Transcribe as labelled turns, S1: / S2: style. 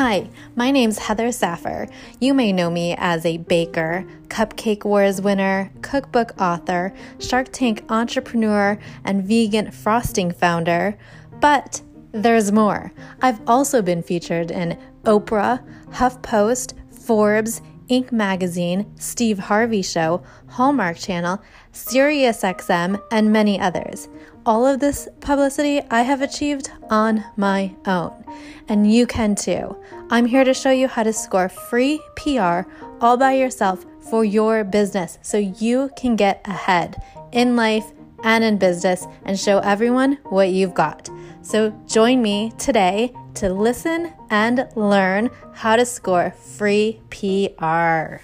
S1: Hi, my name's Heather Saffer. You may know me as a baker, Cupcake Wars winner, cookbook author, Shark Tank entrepreneur, and vegan frosting founder. But there's more. I've also been featured in Oprah, HuffPost, Forbes, Inc. Magazine, Steve Harvey Show, Hallmark Channel, SiriusXM, and many others. All of this publicity I have achieved on my own, and you can too. I'm here to show you how to score free PR all by yourself for your business so you can get ahead in life and in business and show everyone what you've got. So join me today to listen and learn how to score free PR.